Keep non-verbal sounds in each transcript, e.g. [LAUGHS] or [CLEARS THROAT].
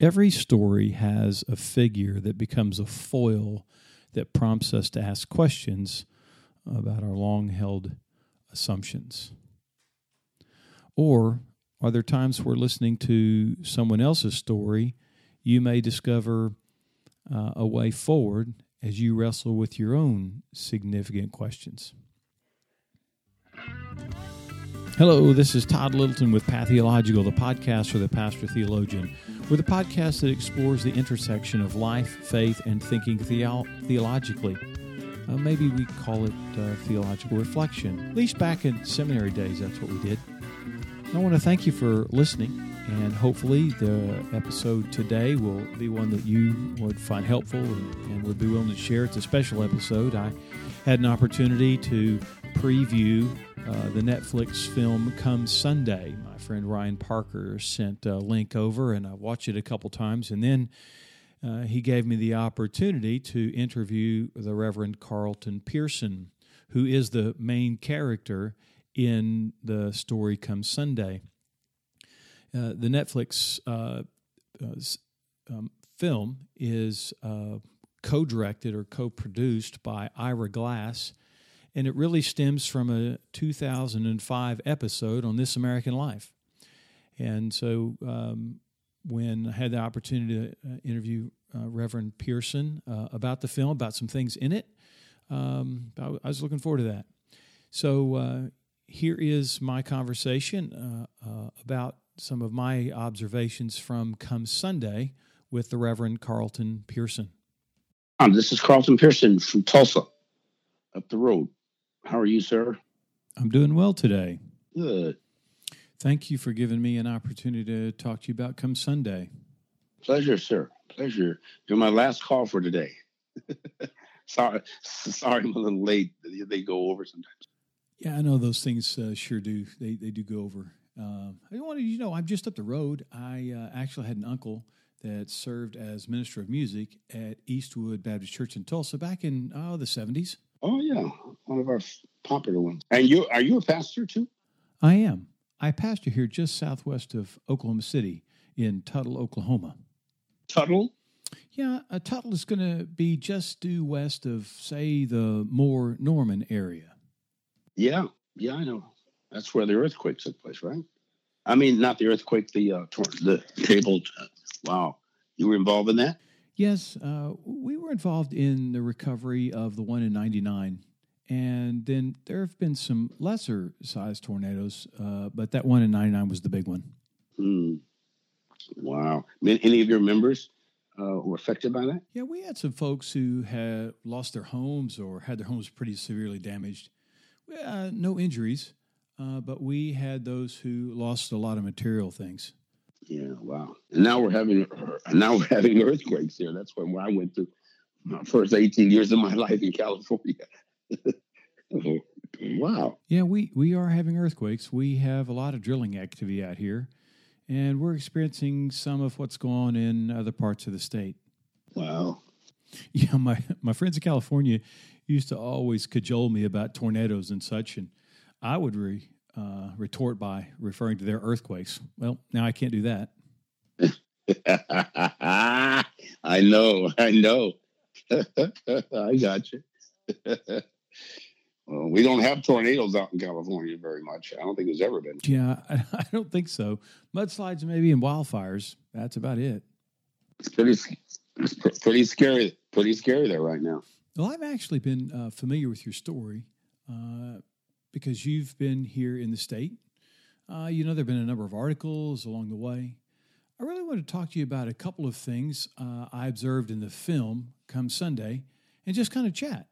Every story has a figure that becomes a foil that prompts us to ask questions about our long held assumptions. Or are there times where listening to someone else's story, you may discover uh, a way forward as you wrestle with your own significant questions? Hello, this is Todd Littleton with Patheological, the podcast for the pastor theologian. We're the podcast that explores the intersection of life, faith, and thinking theo- theologically. Uh, maybe we call it uh, theological reflection. At least back in seminary days, that's what we did. I want to thank you for listening, and hopefully, the episode today will be one that you would find helpful and, and would be willing to share. It's a special episode. I had an opportunity to preview uh, the Netflix film Come Sunday. My friend Ryan Parker sent a link over, and I watched it a couple times. And then uh, he gave me the opportunity to interview the Reverend Carlton Pearson, who is the main character in the story Come Sunday. Uh, the Netflix uh, uh, um, film is uh, co directed or co produced by Ira Glass and it really stems from a 2005 episode on This American Life. And so, um, when I had the opportunity to uh, interview uh, Reverend Pearson uh, about the film, about some things in it, um, I, was looking forward to that. So, uh, here is my conversation uh, uh, about some of my observations from Come Sunday with the Reverend Carlton Pearson. This is Carlton Pearson from Tulsa, up the road. How are you, sir? I'm doing well today. Good. Thank you for giving me an opportunity to talk to you about Come Sunday. Pleasure, sir. Pleasure. You're my last call for today. [LAUGHS] sorry, sorry, I'm a little late. They go over sometimes. Yeah, I know those things uh, sure do. They they do go over. Uh, I wanted you to know I'm just up the road. I uh, actually had an uncle that served as minister of music at Eastwood Baptist Church in Tulsa back in oh the 70s. Oh yeah, one of our popular ones. And you are you a pastor too? I am. I pastor here just southwest of Oklahoma City in Tuttle, Oklahoma. Tuttle? Yeah, uh, Tuttle is going to be just due west of, say, the Moore Norman area. Yeah, yeah, I know. That's where the earthquake took place, right? I mean, not the earthquake, the uh, the table. Uh, wow, you were involved in that? Yes, uh, we were involved in the recovery of the one in 99. And then there have been some lesser sized tornadoes, uh, but that one in 99 was the big one. Hmm. Wow. Any of your members uh, were affected by that? Yeah, we had some folks who had lost their homes or had their homes pretty severely damaged. Uh, no injuries, uh, but we had those who lost a lot of material things. Yeah, wow. And now we're having [LAUGHS] now we're having earthquakes here. That's where I went through my first 18 years of my life in California. [LAUGHS] wow. Yeah, we we are having earthquakes. We have a lot of drilling activity out here, and we're experiencing some of what's going on in other parts of the state. Wow. Yeah, my my friends in California used to always cajole me about tornadoes and such, and I would re, uh, retort by referring to their earthquakes. Well, now I can't do that. [LAUGHS] I know, I know. [LAUGHS] I got you. [LAUGHS] well, we don't have tornadoes out in California very much. I don't think there's ever been. Yeah, I, [LAUGHS] I don't think so. Mudslides, maybe, and wildfires. That's about it. It's pretty, it's pretty scary. Pretty scary there right now. Well, I've actually been uh, familiar with your story. Uh, because you've been here in the state. Uh, you know, there have been a number of articles along the way. I really want to talk to you about a couple of things uh, I observed in the film come Sunday and just kind of chat.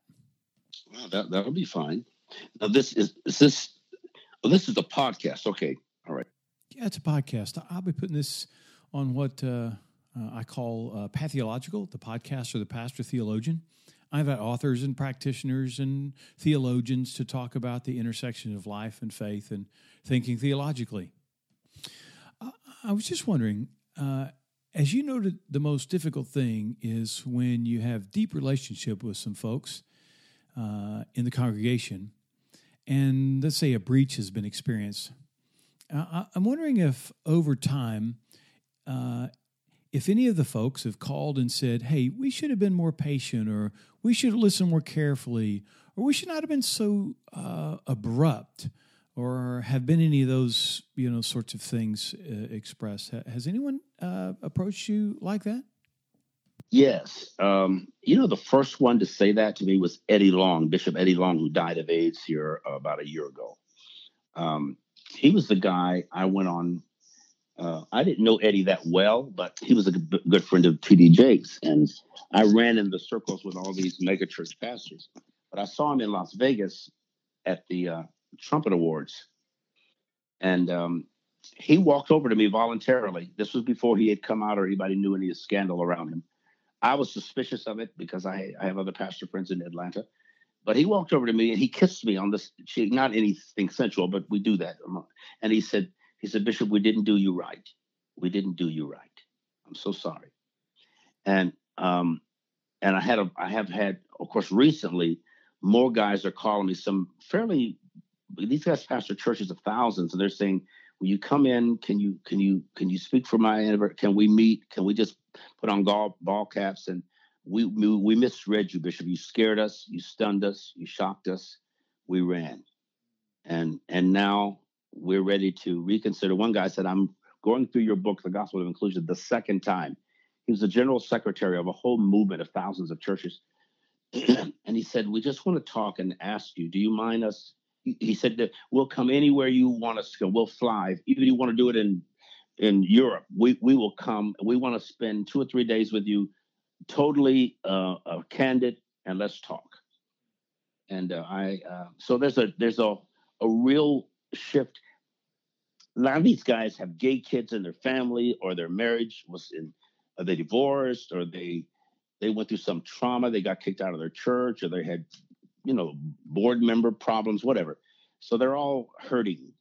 That, that'll be fine. Now, this is, is this, oh, this is a podcast. Okay. All right. Yeah, it's a podcast. I'll be putting this on what uh, uh I call uh, Patheological, the podcast or the pastor theologian. I've had authors and practitioners and theologians to talk about the intersection of life and faith and thinking theologically. I was just wondering, uh, as you noted, the most difficult thing is when you have deep relationship with some folks uh, in the congregation, and let's say a breach has been experienced. I, am wondering if over time, uh, if any of the folks have called and said, hey, we should have been more patient, or we should have listened more carefully, or we should not have been so uh, abrupt, or have been any of those, you know, sorts of things uh, expressed. Has anyone uh, approached you like that? Yes. Um, you know, the first one to say that to me was Eddie Long, Bishop Eddie Long, who died of AIDS here uh, about a year ago. Um, he was the guy I went on. Uh, I didn't know Eddie that well, but he was a good, good friend of T.D. Jakes. And I ran in the circles with all these megachurch pastors. But I saw him in Las Vegas at the uh, Trumpet Awards. And um, he walked over to me voluntarily. This was before he had come out or anybody knew any scandal around him. I was suspicious of it because I, I have other pastor friends in Atlanta. But he walked over to me and he kissed me on this cheek, not anything sensual, but we do that. And he said, he said, Bishop, we didn't do you right. We didn't do you right. I'm so sorry. And um, and I had a I have had, of course, recently more guys are calling me some fairly these guys pastor churches of thousands and they're saying when you come in can you can you can you speak for my anniversary? can we meet can we just put on ball, ball caps and we, we we misread you bishop. You scared us you stunned us you shocked us. We ran. And and now we're ready to reconsider. One guy said i'm going through your book the gospel of inclusion the second time. He was the general secretary of a whole movement of thousands of churches. [CLEARS THROAT] And he said we just want to talk and ask you do you mind us? He said that we'll come anywhere you want us to go. We'll fly. Even if you want to do it in in Europe, we we will come. We want to spend two or three days with you, totally uh, uh, candid, and let's talk. And uh, I uh, so there's a there's a a real shift. A lot of these guys have gay kids in their family, or their marriage was in, are they divorced, or they they went through some trauma. They got kicked out of their church, or they had you know, board member problems, whatever. So they're all hurting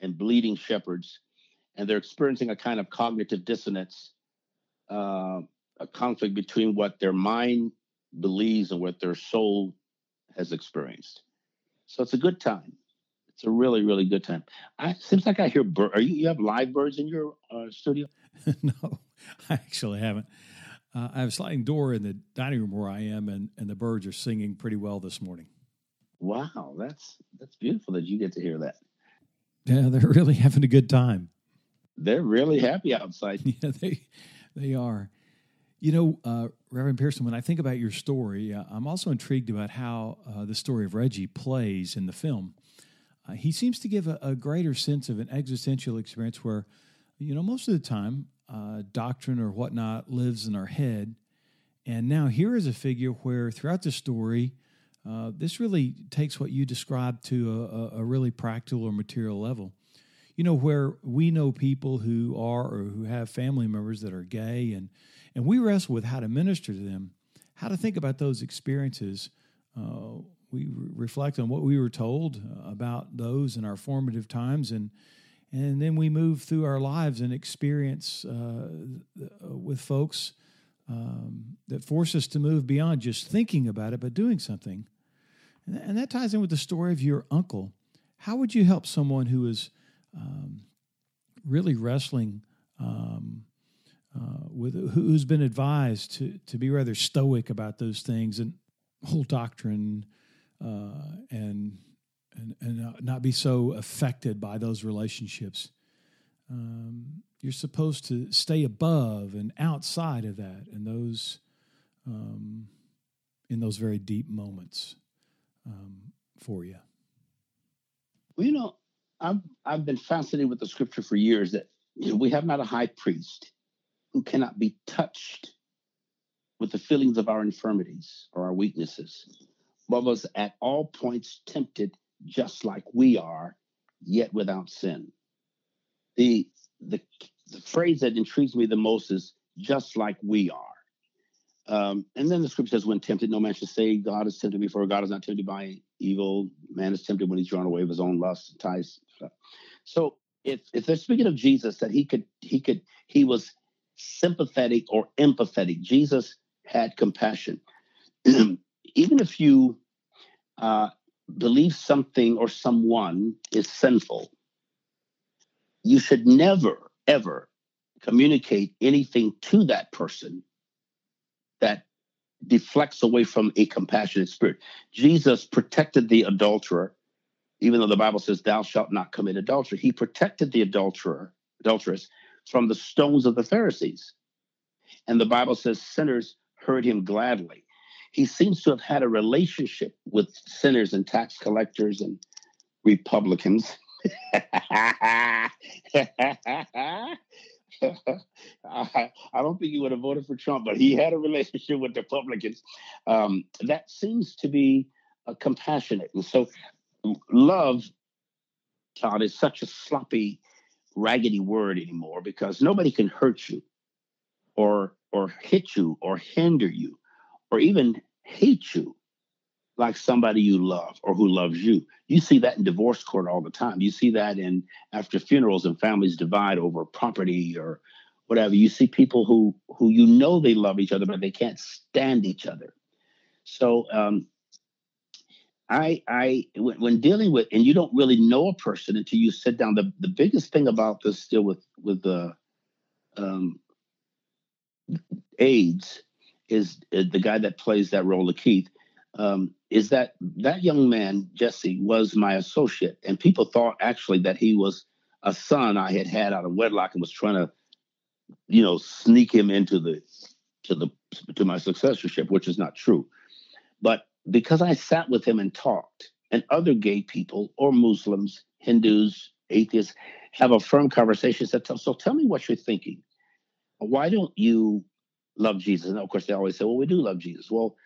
and bleeding shepherds, and they're experiencing a kind of cognitive dissonance, uh, a conflict between what their mind believes and what their soul has experienced. So it's a good time. It's a really, really good time. I seems like I hear bird. Are you you have live birds in your uh, studio? [LAUGHS] no, [LAUGHS] I actually haven't. Uh, I have a sliding door in the dining room where I am, and, and the birds are singing pretty well this morning. Wow, that's that's beautiful that you get to hear that. Yeah, they're [LAUGHS] really having a good time. They're really happy outside. [LAUGHS] yeah, they they are. You know, uh, Reverend Pearson, when I think about your story, uh, I'm also intrigued about how uh, the story of Reggie plays in the film. Uh, he seems to give a, a, greater sense of an existential experience where, you know, most of the time uh, doctrine or whatnot lives in our head. And now here is a figure where throughout the story, uh, this really takes what you described to a, a, really practical or material level. You know, where we know people who are or who have family members that are gay, and, and we wrestle with how to minister to them, how to think about those experiences. Uh, we re- reflect on what we were told about those in our formative times and and then we move through our lives and experience uh, with folks um, that force us to move beyond just thinking about it, but doing something. And, and, that ties in with the story of your uncle. How would you help someone who is um, really wrestling um, uh, with who's been advised to to be rather stoic about those things and whole doctrine uh, and and, and not be so affected by those relationships. Um, you're supposed to stay above and outside of that and those um, in those very deep moments um, for you. Well, you know, I've I've been fascinated with the scripture for years that you know, we have not a high priest who cannot be touched with the feelings of our infirmities or our weaknesses, but was at all points tempted just like we are, yet without sin. The, the, the phrase that intrigues me the most is just like we are. Um, and then the scripture says, when tempted, no man should say, God is tempted before God is not tempted by evil. Man is tempted when he's drawn away of his own lust, and ties. So if, if they're speaking of Jesus, that he could, he could, he was sympathetic or empathetic. Jesus had compassion. [CLEARS THROAT] Even if you uh, believe something or someone is sinful, you should never, ever communicate anything to that person that deflects away from a compassionate spirit. Jesus protected the adulterer, even though the Bible says, Thou shalt not commit adultery. He protected the adulterer, adulteress from the stones of the Pharisees. And the Bible says sinners heard him gladly. He seems to have had a relationship with sinners and tax collectors and Republicans. [LAUGHS] [LAUGHS] I, don't think he would have voted for Trump, but he had a relationship with Republicans. Um, that seems to be uh, compassionate. And so, love, Todd, is such a sloppy, raggedy word anymore because nobody can hurt you or or hit you or hinder you or even hate you like somebody you love or who loves you. You see that in divorce court all the time. You see that in after funerals and families divide over property or whatever. You see people who who you know they love each other, but they can't stand each other. So um, I I when, when dealing with and you don't really know a person until you sit down. The the biggest thing about this still with with the um, AIDS is the guy that plays that role of Keith um, is that that young man Jesse was my associate, and people thought actually that he was a son I had had out of wedlock and was trying to, you know, sneak him into the to the to my successorship, which is not true. But because I sat with him and talked, and other gay people or Muslims, Hindus, atheists have a firm conversation. Said, so tell me what you're thinking. Why don't you love Jesus? And of course, they always say, well, we do love Jesus. Well,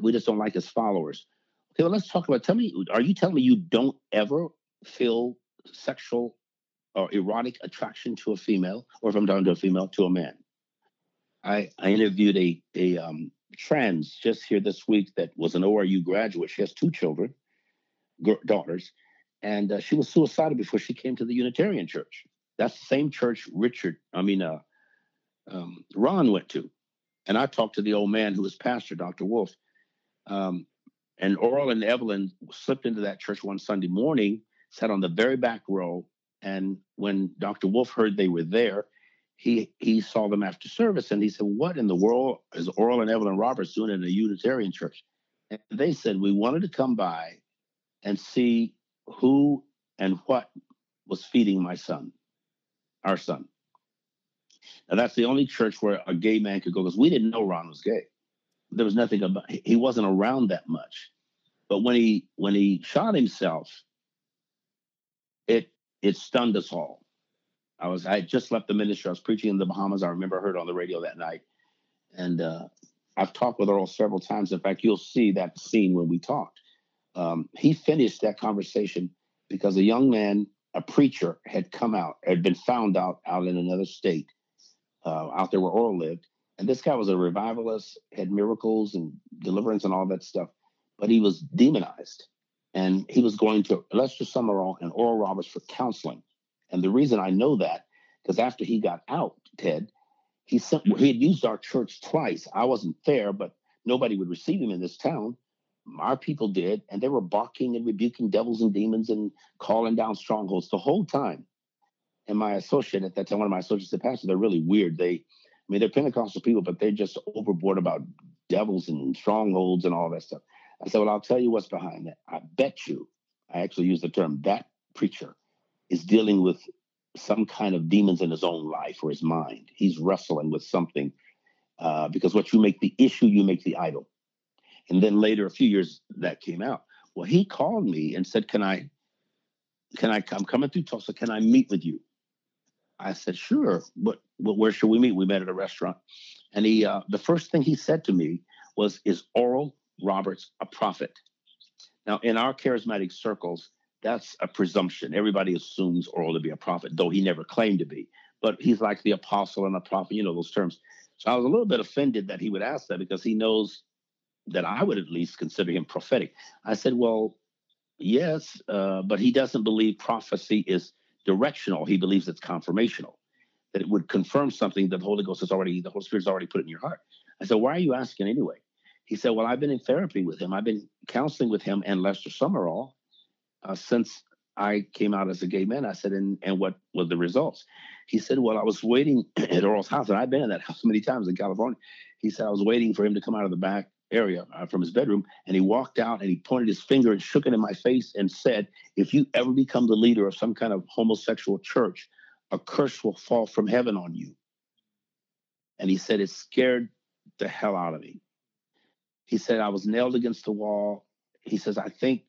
we just don't like his followers. Okay, well, let's talk about. Tell me, are you telling me you don't ever feel sexual or erotic attraction to a female, or if I'm talking to a female, to a man? I I interviewed a a um, trans just here this week that was an ORU graduate. She has two children, daughters, and uh, she was suicidal before she came to the Unitarian Church. That's the same church Richard, I mean, uh, um, Ron went to. And I talked to the old man who was pastor, Dr. Wolf, um, and Oral and Evelyn slipped into that church one Sunday morning, sat on the very back row. And when Dr. Wolf heard they were there, he he saw them after service and he said, What in the world is Oral and Evelyn Roberts doing in a Unitarian church? And they said, We wanted to come by and see who and what was feeding my son, our son. Now that's the only church where a gay man could go because we didn't know Ron was gay there was nothing about he wasn't around that much. But when he when he shot himself, it it stunned us all. I was I just left the ministry. I was preaching in the Bahamas. I remember I heard on the radio that night, and uh, I've talked with Oral several times. In fact, you'll see that scene when we talked. Um, he finished that conversation because a young man, a preacher, had come out, had been found out out in another state, uh, out there where Oral lived, and this guy was a revivalist, had miracles and deliverance and all that stuff, but he was demonized. And he was going to Lester Sumrall and Oral Roberts for counseling. And the reason I know that, because after he got out, Ted, he sent mm-hmm. he had used our church twice. I wasn't there, but nobody would receive him in this town. Our people did, and they were barking and rebuking devils and demons and calling down strongholds the whole time. And my associate at that time, one of my associates, the pastor, they're really weird. They I mean, they're Pentecostal people, but they're just overboard about devils and strongholds and all that stuff. I said, Well, I'll tell you what's behind that. I bet you, I actually use the term, that preacher is dealing with some kind of demons in his own life or his mind. He's wrestling with something uh, because what you make the issue, you make the idol. And then later, a few years, that came out. Well, he called me and said, Can I, can I, I'm coming through Tulsa, can I meet with you? I said, sure. But, but where should we meet? We met at a restaurant. And he, uh, the first thing he said to me was, is Oral Roberts a prophet? Now, in our charismatic circles, that's a presumption. Everybody assumes Oral to be a prophet, though he never claimed to be. But he's like the apostle and a prophet, you know, those terms. So I was a little bit offended that he would ask that because he knows that I would at least consider him prophetic. I said, well, yes, uh, but he doesn't believe prophecy is directional. He believes it's confirmational, that it would confirm something that the Holy Ghost has already, the Holy Spirit's already put in your heart. I said, why are you asking anyway? He said, well, I've been in therapy with him. I've been counseling with him and Lester Sumrall uh, since I came out as a gay man. I said, and, and what were the results? He said, well, I was waiting [CLEARS THROAT] at Oral's house, and I've been in that house many times in California. He said, I was waiting for him to come out of the back area uh, from his bedroom, and he walked out and he pointed his finger and shook it in my face and said, if you ever become the leader of some kind of homosexual church, a curse will fall from heaven on you. And he said, it scared the hell out of me. He said, I was nailed against the wall. He says, I think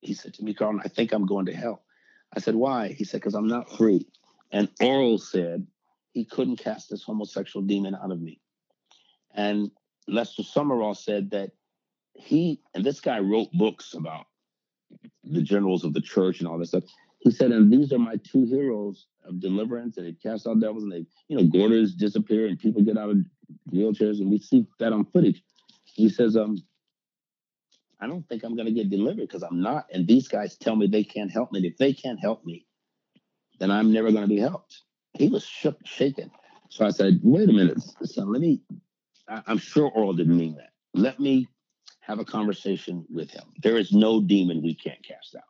he said to me, Carlton, I think I'm going to hell. I said, why? He said, because I'm not free. And Oral said he couldn't cast this homosexual demon out of me. And Lester Sumrall said that he, and this guy wrote books about the generals of the church and all this stuff. He said, and these are my two heroes of deliverance, and they cast out devils, and they, you know, goiters disappear, and people get out of wheelchairs, and we see that on footage. He says, um, I don't think I'm going to get delivered because I'm not. And these guys tell me they can't help me. And if they can't help me, then I'm never going to be helped. He was shook, shaken. So I said, wait a minute, son, let me, I'm sure Oral didn't mean that. Let me have a conversation with him. There is no demon we can't cast out.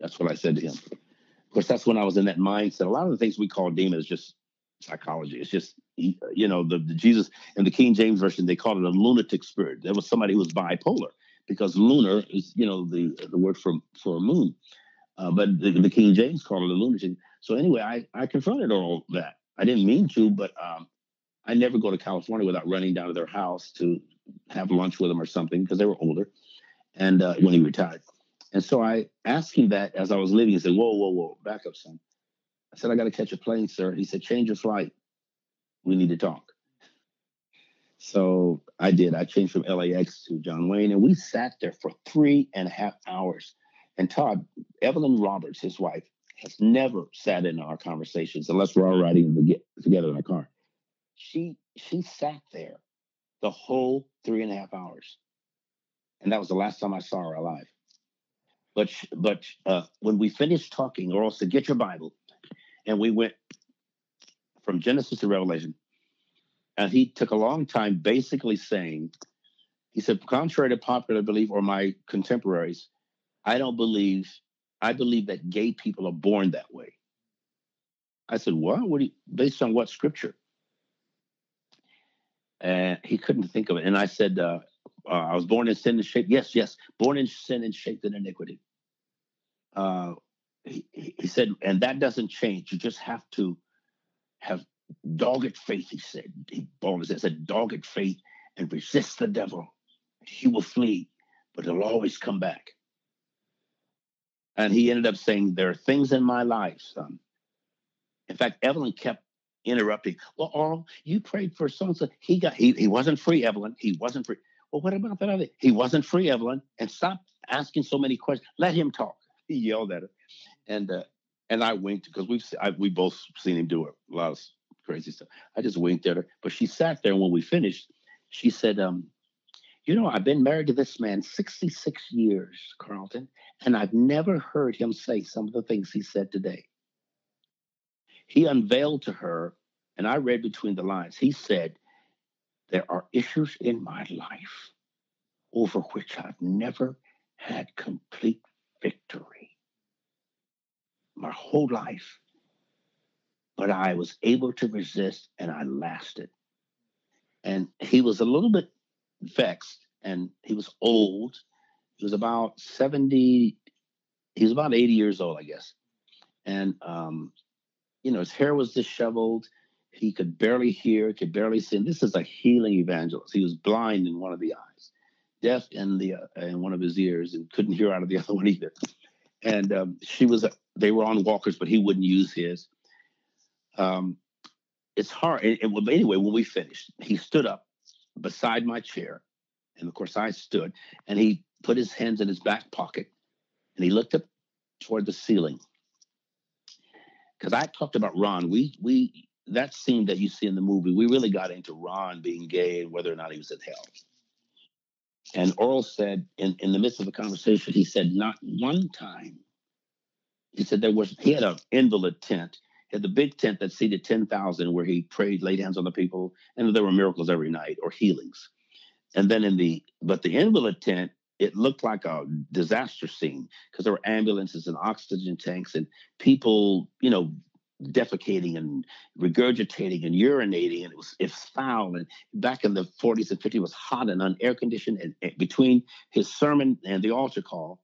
That's what I said to him. Of course, that's when I was in that mindset. A lot of the things we call demons just psychology. It's just, you know, the, the Jesus in the King James version, they called it a lunatic spirit. There was somebody who was bipolar because lunar is you know the the word for for a moon, uh, but the, the, King James called it a lunatic. So anyway, I I confronted all that. I didn't mean to, but um, I never go to California without running down to their house to have lunch with them or something because they were older, and uh, when he retired. And so I asked him that as I was leaving. He said, "Whoa, whoa, whoa, back up, son." I said, "I got to catch a plane, sir." He said, "Change your flight. We need to talk." So I did. I changed from LAX to John Wayne, and we sat there for three and a half hours. And Todd, Evelyn Roberts, his wife, has never sat in our conversations unless we're all riding together in a car. She she sat there the whole three and a half hours, and that was the last time I saw her alive. But but uh, when we finished talking, Oral said, "Get your Bible," and we went from Genesis to Revelation and he took a long time basically saying, he said, contrary to popular belief or my contemporaries, I don't believe, I believe that gay people are born that way. I said, what? What you, based on what scripture? And he couldn't think of it. And I said, uh, uh, I was born in sin and shaped. Yes, yes, born in sin and shaped in iniquity. Uh, he, he said, and that doesn't change. You just have to have dogged faith, he said. He Paul said, dogged faith and resist the devil. He will flee, but he'll always come back. And he ended up saying, There are things in my life, son. In fact, Evelyn kept interrupting. Well, Oral, you prayed for so and so. He got he, he wasn't free, Evelyn. He wasn't free. Well, what about that other? He wasn't free, Evelyn. And stop asking so many questions. Let him talk. [LAUGHS] He yelled at her. And uh, and I winked because we've I, we both seen him do a lot of crazy stuff. I just winked at her, but she sat there. And when we finished, she said, um, "You know, I've been married to this man 66 years, Carlton, and I've never heard him say some of the things he said today." He unveiled to her, and I read between the lines. He said, "There are issues in my life over which I've never had complete victory." My whole life, but I was able to resist and I lasted. And he was a little bit vexed and he was old. He was about 70, he was about 80 years old, I guess. And, um, you know, his hair was disheveled. He could barely hear, could barely see. And this is a healing evangelist. He was blind in one of the eyes, deaf in the uh, in one of his ears, and couldn't hear out of the [LAUGHS] other one either. And um, she was, they were on walkers, but he wouldn't use his um, it's hard. And, and anyway, when we finished, he stood up beside my chair, and of course I stood, and he put his hands in his back pocket, and he looked up toward the ceiling. Because I talked about Ron, we we that scene that you see in the movie, we really got into Ron being gay and whether or not he was in hell. And Oral said in, in the midst of a conversation, he said, not one time. He said there was he had an invalid tent had the big tent that seated 10,000 where he prayed, laid hands on the people, and there were miracles every night or healings. And then in the, but the invalid tent it looked like a disaster scene because there were ambulances and oxygen tanks and people, you know, defecating and regurgitating and urinating, and it was it was foul. And back in the 40s and 50s, it was hot and unair conditioned. And, and, between his sermon and the altar call,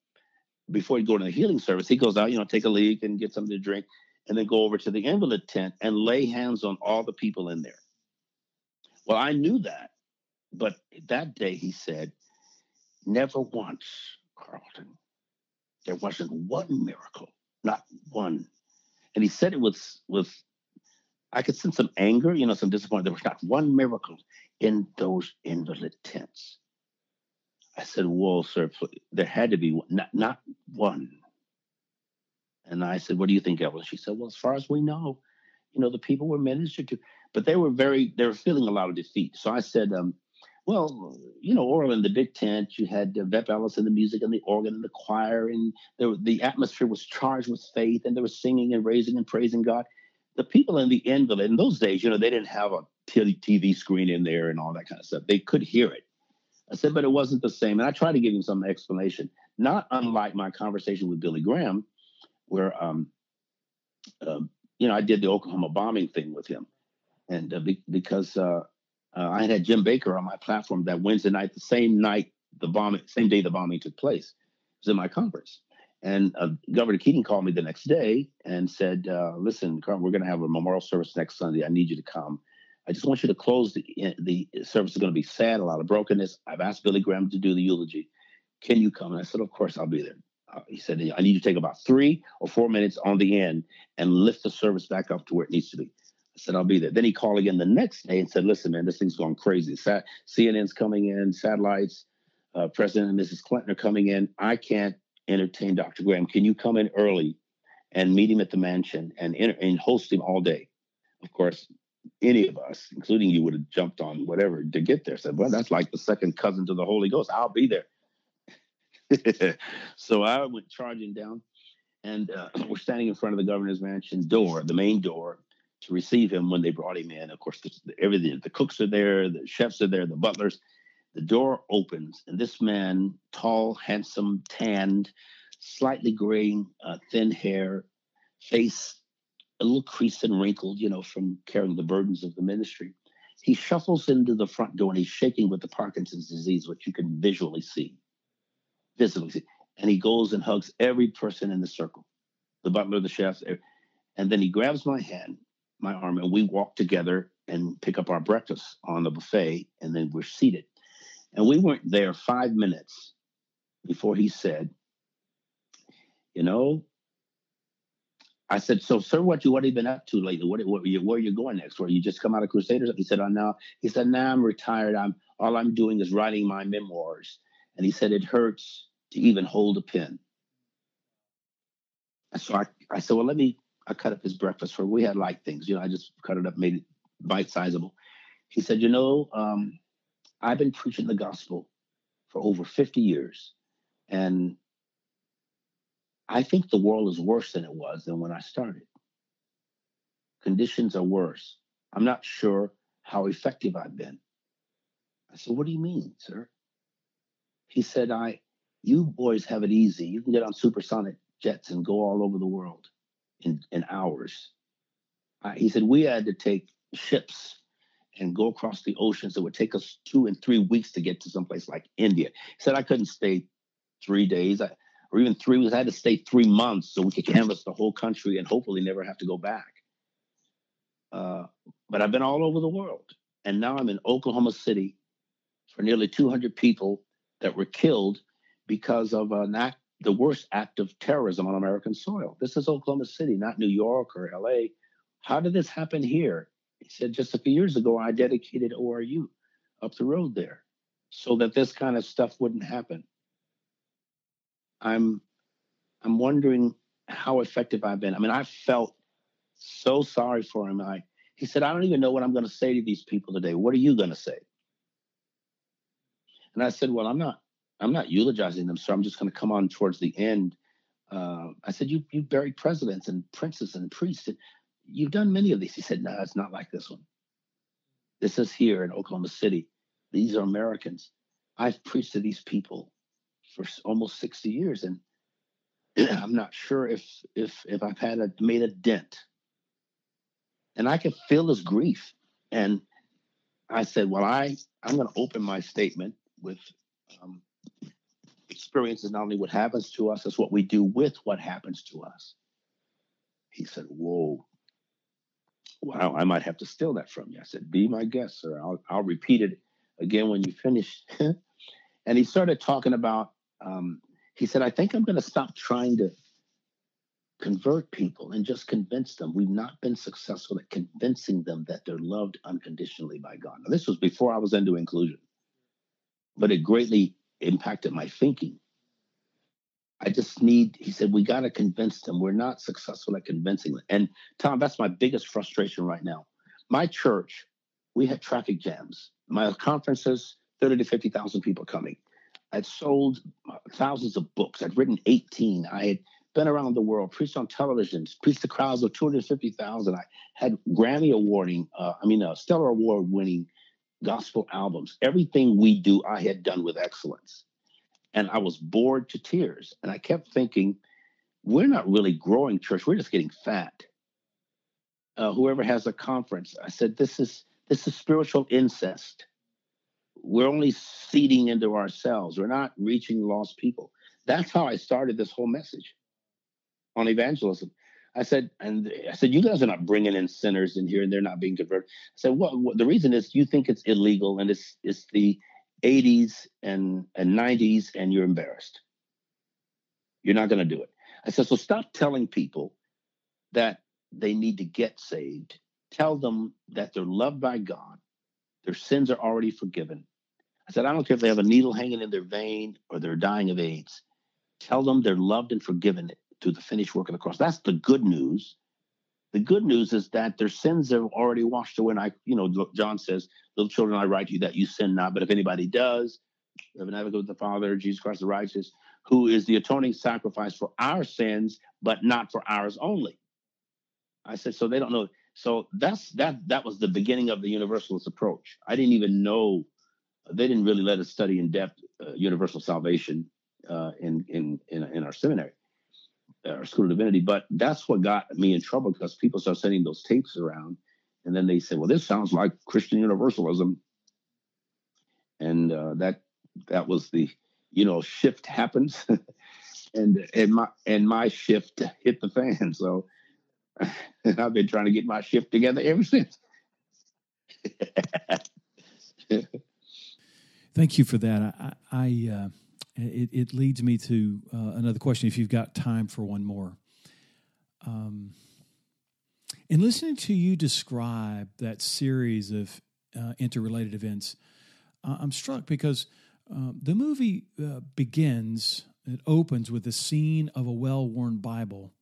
before he'd go to the healing service, he goes out, you know, take a leak and get something to drink, and then go over to the invalid tent and lay hands on all the people in there. Well, I knew that, but that day he said, never once, Carlton, there wasn't one miracle, not one and he said it with with I could sense some anger, you know, some disappointment. There was not one miracle in those invalid tents. I said, "Whoa, sir, there had to be one, not not one." And I said, "What do you think, Evelyn?" She said, "Well, as far as we know, you know, the people were ministered to, but they were very they were feeling a lot of defeat." So I said, um, well, you know, Oral in the big tent, you had uh, Vep Ellis and the music and the organ and the choir, and there, the atmosphere was charged with faith, and they were singing and raising and praising God. The people in the invalid in those days, you know, they didn't have a TV screen in there and all that kind of stuff. They could hear it. I said, but it wasn't the same. And I tried to give him some explanation, not unlike my conversation with Billy Graham, where, um, uh, you know, I did the Oklahoma bombing thing with him. And uh, be- because uh, uh, I had Jim Bakker on my platform that Wednesday night, the same night the bombing, same day the bombing took place. Was in my conference. And uh, Governor Keating called me the next day and said, uh, "Listen, Carl, we're going to have a memorial service next Sunday. I need you to come. I just want you to close the the service. is going to be sad, a lot of brokenness. I've asked Billy Graham to do the eulogy. Can you come?" And I said, "Of course, I'll be there." Uh, he said, "I need you to take about three or four minutes on the end and lift the service back up to where it needs to be." Said, I'll be there. Then he called again the next day and said, listen, man, this thing's going crazy. Sat- CNN's coming in, satellites, uh, President and Mrs. Clinton are coming in. I can't entertain Dr. Graham. Can you come in early and meet him at the mansion and, and host him all day? Of course, any of us, including you, would have jumped on whatever to get there. Said, well, that's like the second cousin to the Holy Ghost. I'll be there. [LAUGHS] so I went charging down, and uh, we're standing in front of the governor's mansion door, the main door, to receive him when they brought him in. Of course, the, everything the cooks are there, the chefs are there, the butlers. The door opens, and this man, tall, handsome, tanned, slightly graying, uh, thin hair, face a little creased and wrinkled, you know, from carrying the burdens of the ministry. He shuffles into the front door and he's shaking with the Parkinson's disease, which you can visually see, visibly see. And he goes and hugs every person in the circle, the butler, the chefs, and then he grabs my hand my arm, and we walk together and pick up our breakfast on the buffet, and then we're seated. And we weren't there five minutes before he said, You know, I said, So, sir, what you what have you been up to lately? What, what where are you going next? Where you just come out of Crusaders? He said, Oh, now. He said, Now I'm retired. I'm all I'm doing is writing my memoirs. And he said, It hurts to even hold a pen. And so I, I said, Well, let me I cut up his breakfast for. We had light things, you know. I just cut it up, made it bite sizable. He said, "You know, um, I've been preaching the gospel for over 50 years, and I think the world is worse than it was than when I started. Conditions are worse. I'm not sure how effective I've been." I said, "What do you mean, sir?" He said, "I, you boys have it easy. You can get on supersonic jets and go all over the world." In, in hours. He said we had to take ships and go across the oceans. It would take us two and three weeks to get to someplace like India. He said I couldn't stay three days I, or even three weeks. I had to stay three months so we could canvass the whole country and hopefully never have to go back. Uh, but I've been all over the world. And now I'm in Oklahoma City for nearly 200 people that were killed because of an act the worst act of terrorism on American soil. This is Oklahoma City, not New York or LA. How did this happen here? He said, just a few years ago, I dedicated ORU up the road there so that this kind of stuff wouldn't happen. I'm I'm wondering how effective I've been. I mean, I felt so sorry for him. I he said, I don't even know what I'm going to say to these people today. What are you going to say? And I said, Well, I'm not I'm not eulogizing them, so I'm just going to come on towards the end. Uh, I said, you you buried presidents and princes and priests. You've done many of these. He said, no, it's not like this one. This is here in Oklahoma City. These are Americans. I've preached to these people for almost 60 years. And [CLEARS THROAT] I'm not sure if if if I've had a made a dent. And I could feel his grief. And I said, Well, I, I'm gonna open my statement with um, experiences not only what happens to us, it's what we do with what happens to us. He said, Whoa. Wow, I might have to steal that from you. I said, Be my guest, sir. I'll, I'll repeat it again when you finish. [LAUGHS] and he started talking about, um, he said, I think I'm going to stop trying to convert people and just convince them. We've not been successful at convincing them that they're loved unconditionally by God. Now, this was before I was into inclusion, but it greatly impacted my thinking. I just need, he said, we got to convince them. We're not successful at convincing them. And Tom, that's my biggest frustration right now. My church, we had traffic jams. My conferences, 30 to 50,000 people coming. I'd sold thousands of books. I'd written 18. I had been around the world, preached on television, preached to crowds of 250,000. I had Grammy awarding, uh, I mean, a Stellar Award winning gospel albums. Everything we do, I had done with excellence and I was bored to tears. And I kept thinking, we're not really growing church, we're just getting fat. Uh, whoever has a conference, I said, this is this is spiritual incest. We're only seeding into ourselves. We're not reaching lost people. That's how I started this whole message on evangelism. I said, and I said, you guys are not bringing in sinners in here, and they're not being converted. I said, well, what, the reason is you think it's illegal, and it's it's the 80s and, and 90s and you're embarrassed. You're not going to do it. I said, so stop telling people that they need to get saved. Tell them that they're loved by God, their sins are already forgiven. I said, I don't care if they have a needle hanging in their vein or they're dying of AIDS. Tell them they're loved and forgiven through the finished work of the cross. That's the good news. The good news is that their sins are already washed away. And I, you know, John says, little children, I write to you that you sin not. But if anybody does, have an advocate with the Father, Jesus Christ the righteous, who is the atoning sacrifice for our sins, but not for ours only. I said, so they don't know. So that's that. That was the beginning of the universalist approach. I didn't even know. They didn't really let us study in depth uh, universal salvation uh, in, in in in our seminary or School of Divinity. But that's what got me in trouble because people start sending those tapes around, and then they say, "Well, this sounds like Christian Universalism," and uh, that that was the you know shift happens, [LAUGHS] and and my and my shift hit the fan. So [LAUGHS] I've been trying to get my shift together ever since. [LAUGHS] Thank you for that. I, I uh, it, it leads me to uh, another question if you've got time for one more. Um, in listening to you describe that series of uh, interrelated events, I'm struck because uh, the movie uh, begins, it opens with a scene of a well worn Bible.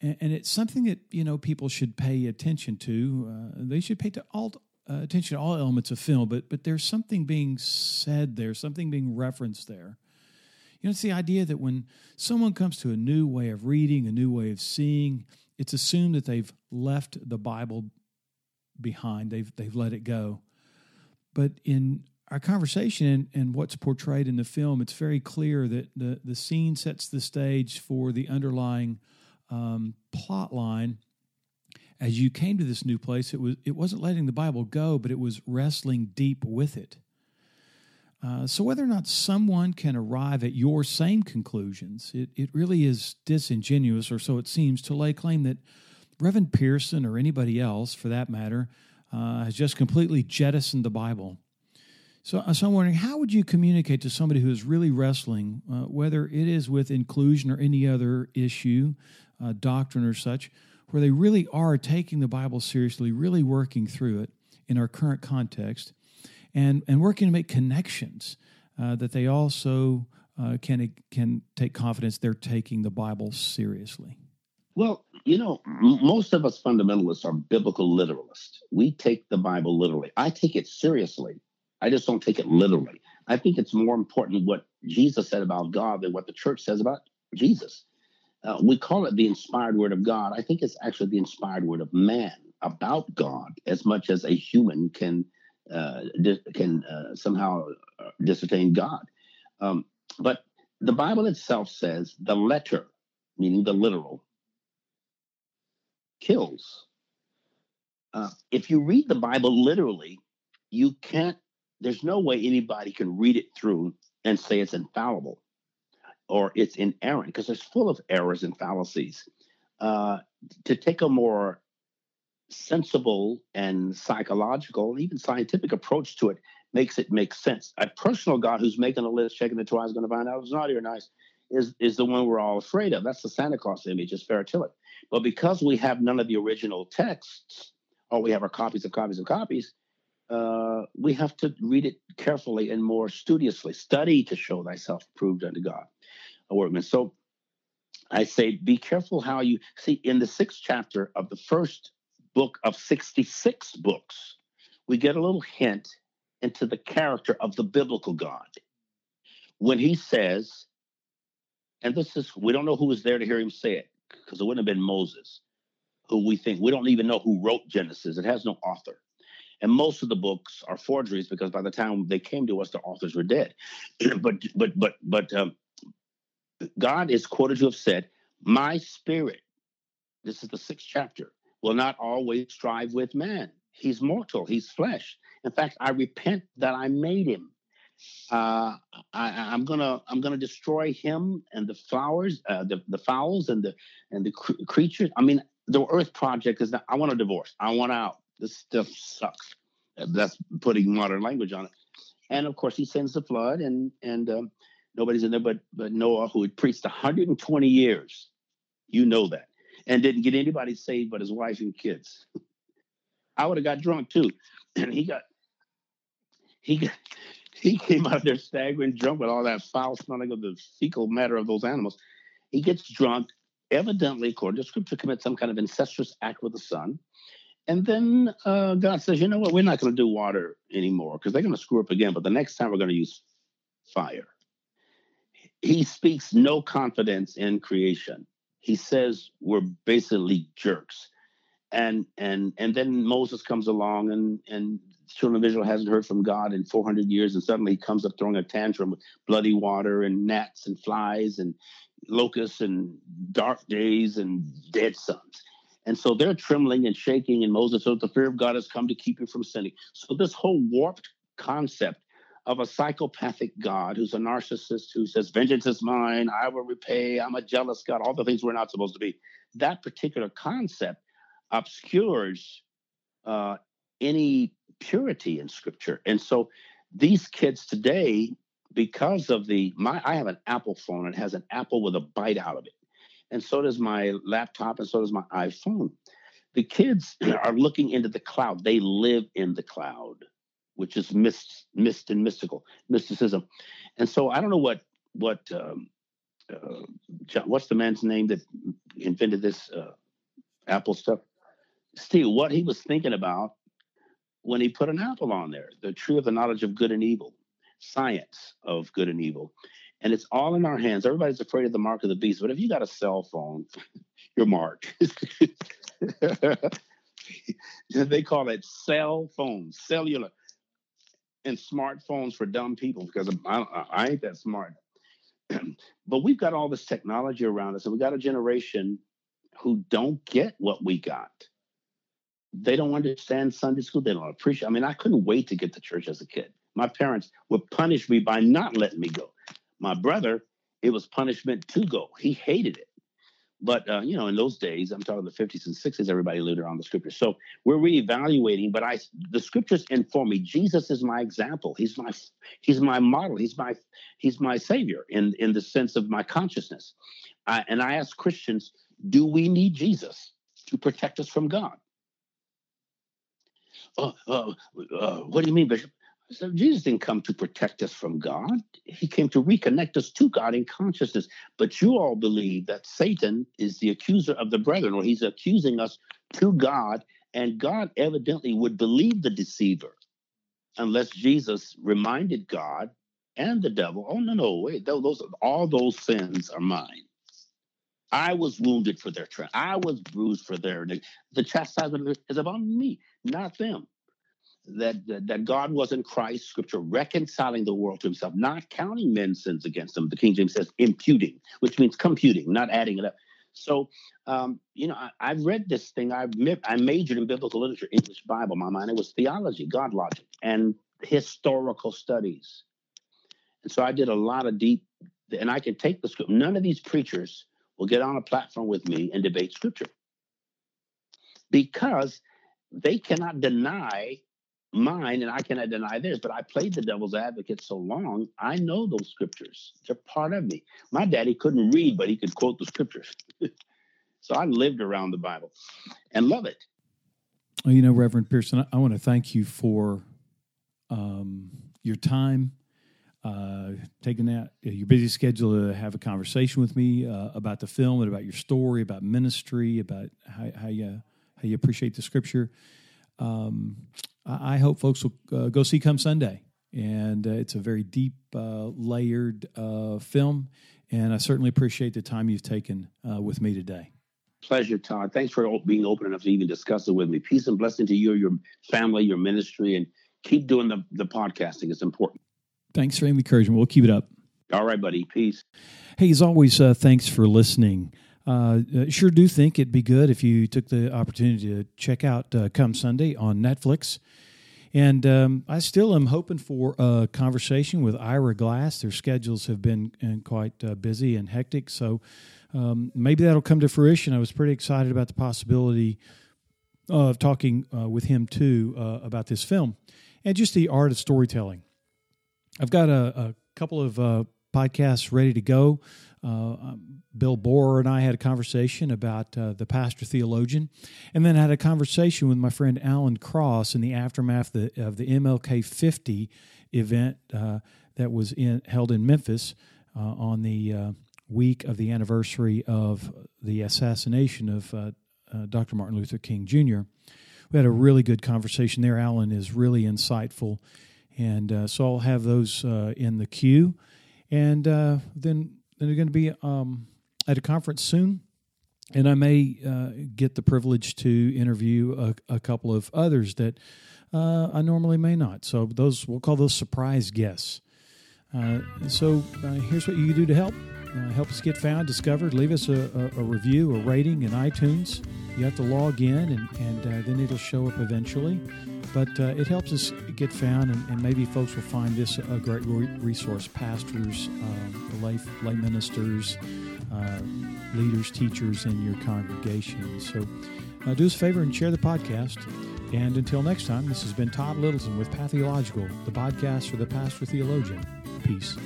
And, and, it's something that, you know, people should pay attention to. Uh, they should pay to all, uh, attention to all elements of film, but but there's something being said there, something being referenced there. You know, it's the idea that when someone comes to a new way of reading, a new way of seeing, it's assumed that they've left the Bible behind. They've they've let it go. But in our conversation and, and what's portrayed in the film, it's very clear that the, the scene sets the stage for the underlying um, plot line as you came to this new place, it was it wasn't letting the Bible go, but it was wrestling deep with it. Uh, so whether or not someone can arrive at your same conclusions, it, it really is disingenuous, or so it seems, to lay claim that Reverend Pearson or anybody else, for that matter, uh, has just completely jettisoned the Bible. So, uh, so I'm wondering, how would you communicate to somebody who is really wrestling, uh, whether it is with inclusion or any other issue, uh, doctrine or such, where they really are taking the Bible seriously, really working through it in our current context, and, and working to make connections uh, that they also uh, can, can take confidence they're taking the Bible seriously? Well, you know, most of us fundamentalists are biblical literalists. We take the Bible literally. I take it seriously. I just don't take it literally. I think it's more important what Jesus said about God than what the church says about Jesus. Uh, we call it the inspired word of God. I think it's actually the inspired word of man about God as much as a human can uh, di- can uh, somehow uh, God. Um, but the Bible itself says the letter, meaning the literal, kills. Uh, if you read the Bible literally, you can't, there's no way anybody can read it through and say it's infallible or it's inerrant because it's full of errors and fallacies. Uh, to take a more sensible and psychological, and even scientific approach to it makes it make sense. A personal God who's making a list, checking the twice, going to find out it's naughty or nice, is is the one we're all afraid of. That's the Santa Claus image, is Ferretilic. But because we have none of the original texts, or we have our copies of copies of copies, uh, we have to read it carefully and more studiously. Study to show thyself approved unto God, a workman. So I say, be careful how you see in the sixth chapter of the first book of 66 books, we get a little hint into the character of the biblical God. When he says, and this is, we don't know who was there to hear him say it, because it wouldn't have been Moses, who we think, we don't even know who wrote Genesis. It has no author. And most of the books are forgeries because by the time they came to us, the authors were dead. [CLEARS THROAT] but, but, but, but um, God is quoted to have said, My spirit, this is the sixth chapter, will not always strive with man. He's mortal, he's flesh. In fact, I repent that I made him. Uh, I, am gonna I'm gonna destroy him and the flowers, uh, the the fowls and the and the cr- creatures. I mean, the Earth Project is Not, I want a divorce. I want out. This stuff sucks. That's putting modern language on it. And of course, he sends the flood, and and um, nobody's in there but but Noah, who had preached 120 years. You know that, and didn't get anybody saved but his wife and kids. I would have got drunk too, [CLEARS THROAT] and he got he got, he came out of there staggering drunk with all that foul smelling of the fecal matter of those animals. He gets drunk, evidently, according to scripture, commits some kind of incestuous act with the son. And then uh, God says, you know what, we're not going to do water anymore because they're going to screw up again. But the next time we're going to use fire. He speaks no confidence in creation. He says we're basically jerks. And and and then Moses comes along and and children of Israel hasn't heard from God in 400 years, and suddenly he comes up throwing a tantrum with bloody water and gnats and flies and locusts and dark days and dead sons. And so they're trembling and shaking, and Moses says, The fear of God has come to keep you from sinning. So, this whole warped concept of a psychopathic God who's a narcissist who says, Vengeance is mine, I will repay, I'm a jealous God, all the things we're not supposed to be. That particular concept obscures uh, any purity in scripture. And so these kids today, because of the my I have an Apple phone, it has an apple with a bite out of it. And so does my laptop, and so does my iPhone. The kids [CLEARS THROAT] are looking into the cloud. They live in the cloud, which is mist, mist and mystical mysticism. And so I don't know what what um, uh, John, what's the man's name that invented this uh, Apple stuff? Steve, what he was thinking about when he put an apple on there, the tree of the knowledge of good and evil, science of good and evil. And it's all in our hands. Everybody's afraid of the mark of the beast. But if you got a cell phone, [LAUGHS] you're marked. [LAUGHS] they call it cell phone, cellular, and smartphones for dumb people because I, I ain't that smart. [CLEARS THROAT] but we've got all this technology around us, and we got a generation who don't get what we got they don't understand Sunday school. They don't appreciate. I mean, I couldn't wait to get to church as a kid. My parents would punish me by not letting me go. My brother, it was punishment to go. He hated it. But uh, you know, in those days, I'm talking the 50s and 60s, everybody lived around the scriptures. So we're reevaluating. But I, the scriptures inform me. Jesus is my example. He's my, he's my model. He's my, he's my savior in in the sense of my consciousness. I, and I ask Christians, do we need Jesus to protect us from God? oh, oh, uh, what do you mean, Bishop? Said, Jesus didn't come to protect us from God. He came to reconnect us to God in consciousness. But you all believe that Satan is the accuser of the brethren, or he's accusing us to God, and God evidently would believe the deceiver unless Jesus reminded God and the devil, oh, no, no, wait, those, all those sins are mine. I was wounded for their trust. I was bruised for their. The chastisement is upon me, not them. That, that, God was in Christ, Scripture reconciling the world to Himself, not counting men's sins against them. The King James says imputing, which means computing, not adding it up. So, um, you know, I, have read this thing. I've I majored in biblical literature, English Bible. My minor was theology, God logic, and historical studies. And so I did a lot of deep, and I can take the script. None of these preachers will get on a platform with me and debate scripture because they cannot deny mine and I cannot deny theirs. But I played the devil's advocate so long, I know those scriptures. They're part of me. My daddy couldn't read, but he could quote the scriptures. [LAUGHS] so I lived around the Bible and love it. Well, you know, Reverend Pearson, I want to thank you for um, your time, uh, taking out your busy schedule to have a conversation with me uh, about the film and about your story, about ministry, about how, how you how you appreciate the Scripture. Um, I, hope folks will uh, go see Come Sunday, and uh, it's a very deep, uh, layered uh, film, and I certainly appreciate the time you've taken with me today. Pleasure, Todd. Thanks for being open enough to even discuss it with me. Peace and blessing to you, your family, your ministry, and keep doing the, the podcasting. It's important. Thanks for the encouragement. We'll keep it up. All right, buddy. Peace. Hey, as always, uh, thanks for listening. Uh, uh, sure do think it'd be good if you took the opportunity to check out uh, Come Sunday on Netflix. And um, I still am hoping for a conversation with Ira Glass. Their schedules have been uh, quite uh, busy and hectic, so um, maybe that'll come to fruition. I was pretty excited about the possibility of talking with him too about this film and just the art of storytelling. I've got a, a couple of uh, podcasts ready to go. Uh, um, Bill Borer and I had a conversation about uh, the pastor theologian, and then I had a conversation with my friend Alan Cross in the aftermath of the, of the MLK 50 event uh, that was in, held in Memphis uh, on the uh, week of the anniversary of the assassination of Dr. Martin Luther King Jr we had a really good conversation there. Alan is really insightful, and uh, so I'll have those uh, in the queue, and uh, then they're going to be um, at a conference soon, and I may uh, get the privilege to interview a, a couple of others that uh, I normally may not. So those we'll call those surprise guests. Uh, so here's what you can do to help. Uh, help us get found, discovered. Leave us a, a, a, review, a rating in iTunes. You have to log in, and, and uh, then it'll show up eventually. But uh, it helps us get found, and, and, maybe folks will find this a great resource. Pastors, um, lay, lay ministers, uh, leaders, teachers in your congregation. So uh, do us a favor and share the podcast. And until next time, this has been Todd Littleton with Patheological, the podcast for the pastor theologian. Peace.